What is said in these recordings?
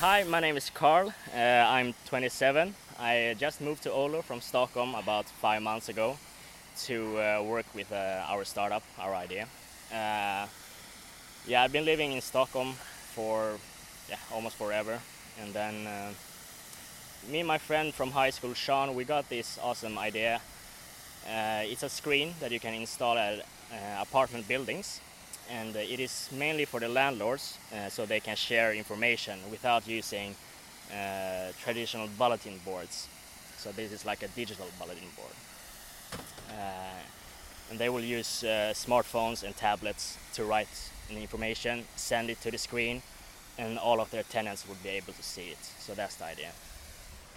Hi, my name is Carl. Uh, I'm 27. I just moved to Oulu from Stockholm about five months ago to uh, work with uh, our startup, our idea. Uh, yeah, I've been living in Stockholm for yeah, almost forever. And then uh, me and my friend from high school, Sean, we got this awesome idea. Uh, it's a screen that you can install at apartment buildings and uh, it is mainly for the landlords uh, so they can share information without using uh, traditional bulletin boards. So this is like a digital bulletin board. And they will use smartphones and tablets to write the information, send it to the screen, and all of their tenants would be able to see it. So that's the idea.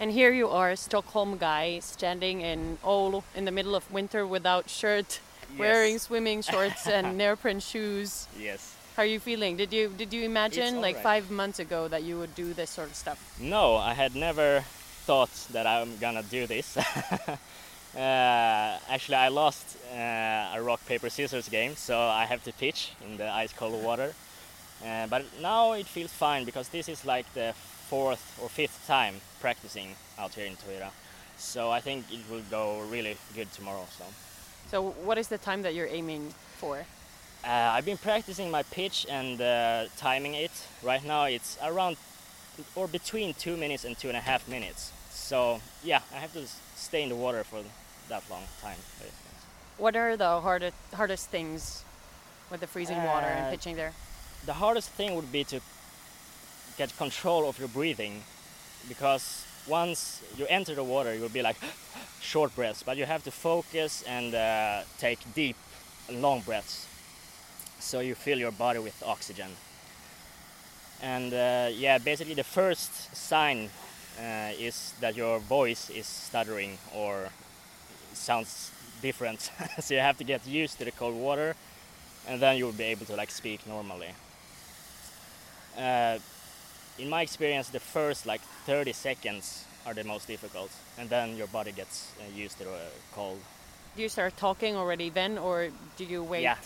And here you are, Stockholm guy, standing in Oulu in the middle of winter without shirt, wearing swimming shorts and neoprene shoes. Yes. How are you feeling? Did you did you imagine like alright. five months ago that you would do this sort of stuff? No, I had never thought that I'm gonna do this. uh, actually, I lost uh, a rock paper scissors game, so I have to pitch in the ice cold water. Uh, but now it feels fine because this is like the fourth or fifth time practicing out here in Toira. So I think it will go really good tomorrow. So So what is the time that you're aiming for? uh, I've been practicing my pitch and uh, timing it. Right now it's around or between two minutes and two and a half minutes. So yeah, I have to stay in the water for that long time. What are the hardest hardest things with the freezing water and Uh, pitching there? The hardest thing would be to get control of your breathing because once you enter the water, you'll be like short breaths, but you have to focus and uh, take deep, long breaths so you fill your body with oxygen. And uh, yeah, basically, the first sign uh, is that your voice is stuttering or sounds different. so you have to get used to the cold water and then you will be able to like speak normally. Uh, in my experience, the first like 30 seconds are the most difficult, and then your body gets uh, used to the cold. Do you start talking already then, or do you wait? Yeah.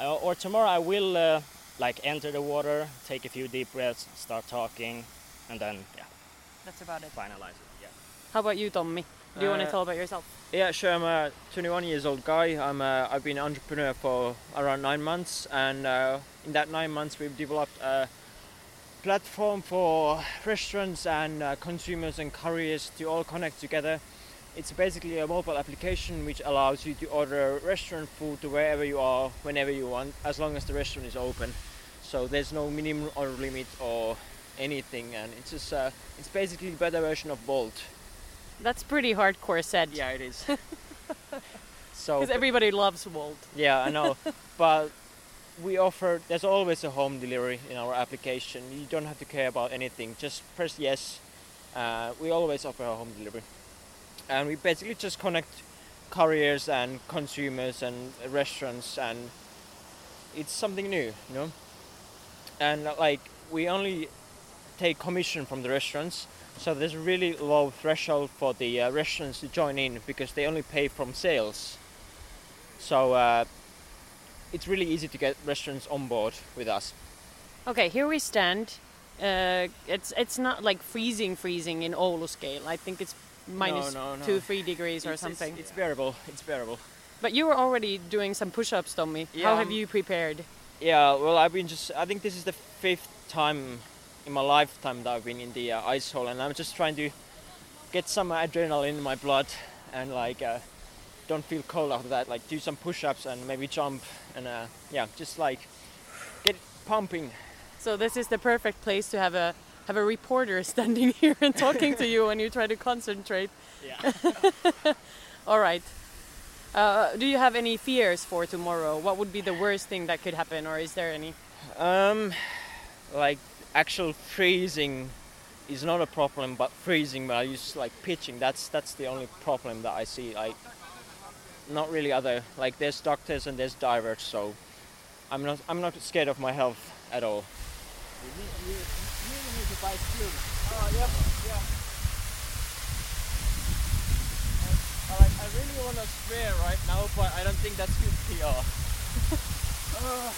Uh, or tomorrow I will uh, like enter the water, take a few deep breaths, start talking, and then yeah, That's about it. finalize it. Yeah. How about you, Tommy? Do you want to Uh, tell about yourself? Yeah, sure. I'm a 21 years old guy. I'm a, I've been an entrepreneur for around nine months, and uh, in that nine months, we've developed a platform for restaurants and uh, consumers and couriers to all connect together. It's basically a mobile application which allows you to order restaurant food to wherever you are, whenever you want, as long as the restaurant is open. So there's no minimum order limit or anything, and it's just uh, it's basically a better version of Bolt. That's pretty hardcore said. Yeah, it is. so Because everybody loves Wolt. yeah, I know, but we offer. There's always a home delivery in our application. You don't have to care about anything. Just press yes. Uh, we always offer a home delivery, and we basically just connect couriers and consumers and restaurants, and it's something new, you know. And uh, like we only take commission from the restaurants, so there's really low threshold for the uh, restaurants to join in because they only pay from sales. So uh, it's really easy to get restaurants on board with us. Okay, here we stand. Uh, it's it's not like freezing, freezing in Oulu scale. I think it's minus no, no. two, three degrees or It's- something. It's, it's bearable. It's bearable. But you were already doing some push-ups, Tommy. Yeah, How have you prepared? Yeah. Well, I've been just. I think this is the fifth time in my lifetime that I've been in the uh, ice hole, and I'm just trying to get some adrenaline in my blood and like uh, don't feel cold after that. Like do some push-ups and maybe jump and uh, yeah, just like get pumping. So this is the perfect place to have a have a reporter standing here and talking to you when you try to concentrate. Yeah. All right. Uh, do you have any fears for tomorrow? What would be the worst thing that could happen, or is there any? Um, like actual freezing is not a problem, but freezing while you s- like pitching, that's that's the only problem that I see. Like, not really other like there's doctors and there's divers, so I'm not I'm not scared of my health at all. Oh, I, I really want to swear right now, but I don't think that's good PR. Uh,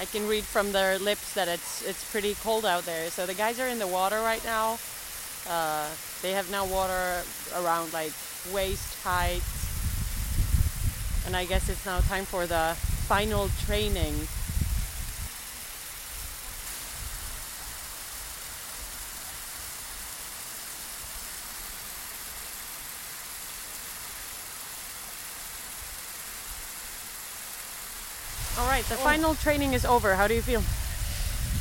I can read from their lips that it's it's pretty cold out there. So the guys are in the water right now. Uh, they have now water around like waist height, and I guess it's now time for the final training. All right, the final training is over. How do you feel?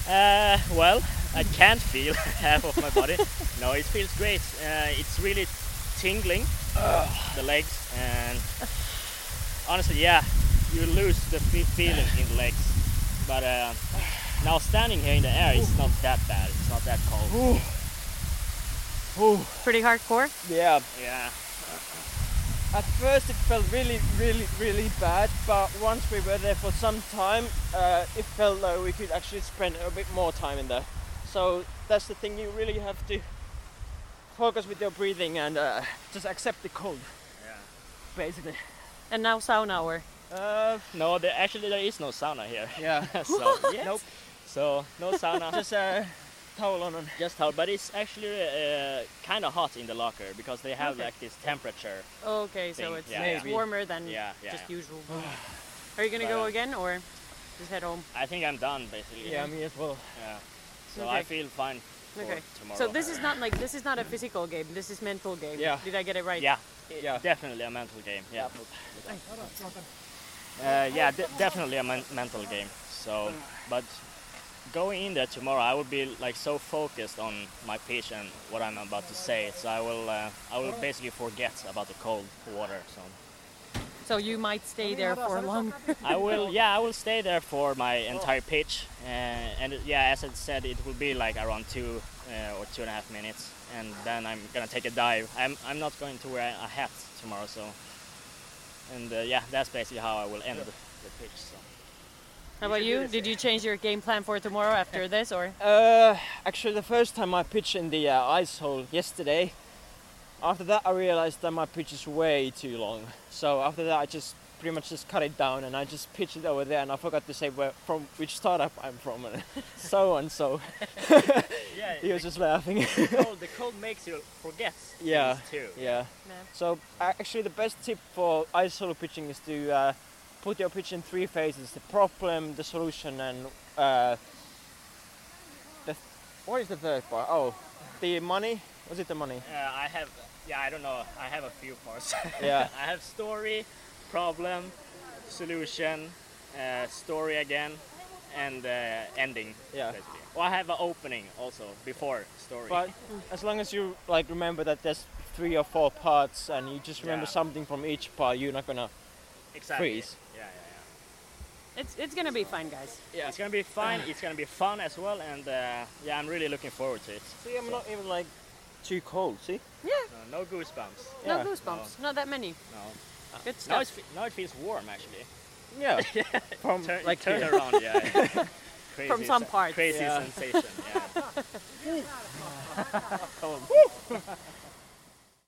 Uh, well, I can't feel half of my body. No, it feels great. Uh, it's really tingling, the legs, and honestly, yeah, you lose the fe- feeling in the legs. But uh, now standing here in the air, it's not that bad. It's not that cold. Ooh. Ooh. Pretty hardcore. Yeah. Yeah. At first it felt really, really, really bad, but once we were there for some time, uh, it felt like we could actually spend a bit more time in there. So that's the thing, you really have to focus with your breathing and uh, just accept the cold, Yeah. basically. And now sauna or Uh, No, there, actually there is no sauna here. yeah. so Yes. Nope. So no sauna. Just a towel on. and- Just how, but it's actually uh, kind of hot in the locker because they have Okay. like this temperature. okay, so it's, yeah, it's warmer than Yeah, yeah, just usual. Are you gonna But, go uh, again or just head home? I think I'm done basically. Yeah, me as well. Yeah. So Okay. I feel fine Okay. tomorrow. So this is not like this is not a physical game. This is mental game. Yeah. Did I get it right? Yeah, Yeah. definitely a mental game. Yeah. Uh, yeah, de- definitely a men- mental game. So, but going in there tomorrow, I will be like so focused on my pitch and what I'm about to say. So I will, uh, I will basically forget about the cold water. So So you might stay there for long. I will, yeah, I will stay there for my entire pitch. Uh, and yeah, as I said, it will be like around two uh, or two and a half minutes, and then I'm gonna take a dive. I'm, I'm not going to wear a hat tomorrow, so. And uh, yeah, that's basically how I will end the, the pitch. So. How about you? Did you change your game plan for tomorrow after this or? Uh, actually, the first time I pitched in the uh, ice hole yesterday, after that I realized that my pitch is way too long. So after that I just pretty much just cut it down and I just pitched it over there and I forgot to say where from which startup I'm from and so and so. Yeah, He was just laughing. the, cold, the cold makes you forget Yeah. things too. yeah. So uh, actually the best tip for ice hole pitching is to uh, put your pitch in three phases: the problem, the solution, and uh, the what is the third part? Oh, the money. Was it the money? Uh, I have, yeah, I don't know. I have a few parts. Yeah. I have story, problem, solution, uh, story again, and uh, ending. Yeah. Basically. Well, I have an opening also before story. But as long as you like remember that there's three or four parts and you just remember Yeah. something from each part, you're not gonna. exactly. freeze. Yeah, yeah, It's it's gonna be fine, guys. yeah. It's gonna be fun. it's gonna be fun as well, and uh, yeah, I'm really looking forward to it. See, I'm not even like too cold. See? Yeah. No, no goosebumps. No Yeah. goosebumps. Not that many. No. Good Now, it's, fe- now it feels warm actually. Yeah. from Turn, like turn here. around, yeah. yeah. Crazy From some sen- parts. Crazy Yeah. sensation, yeah.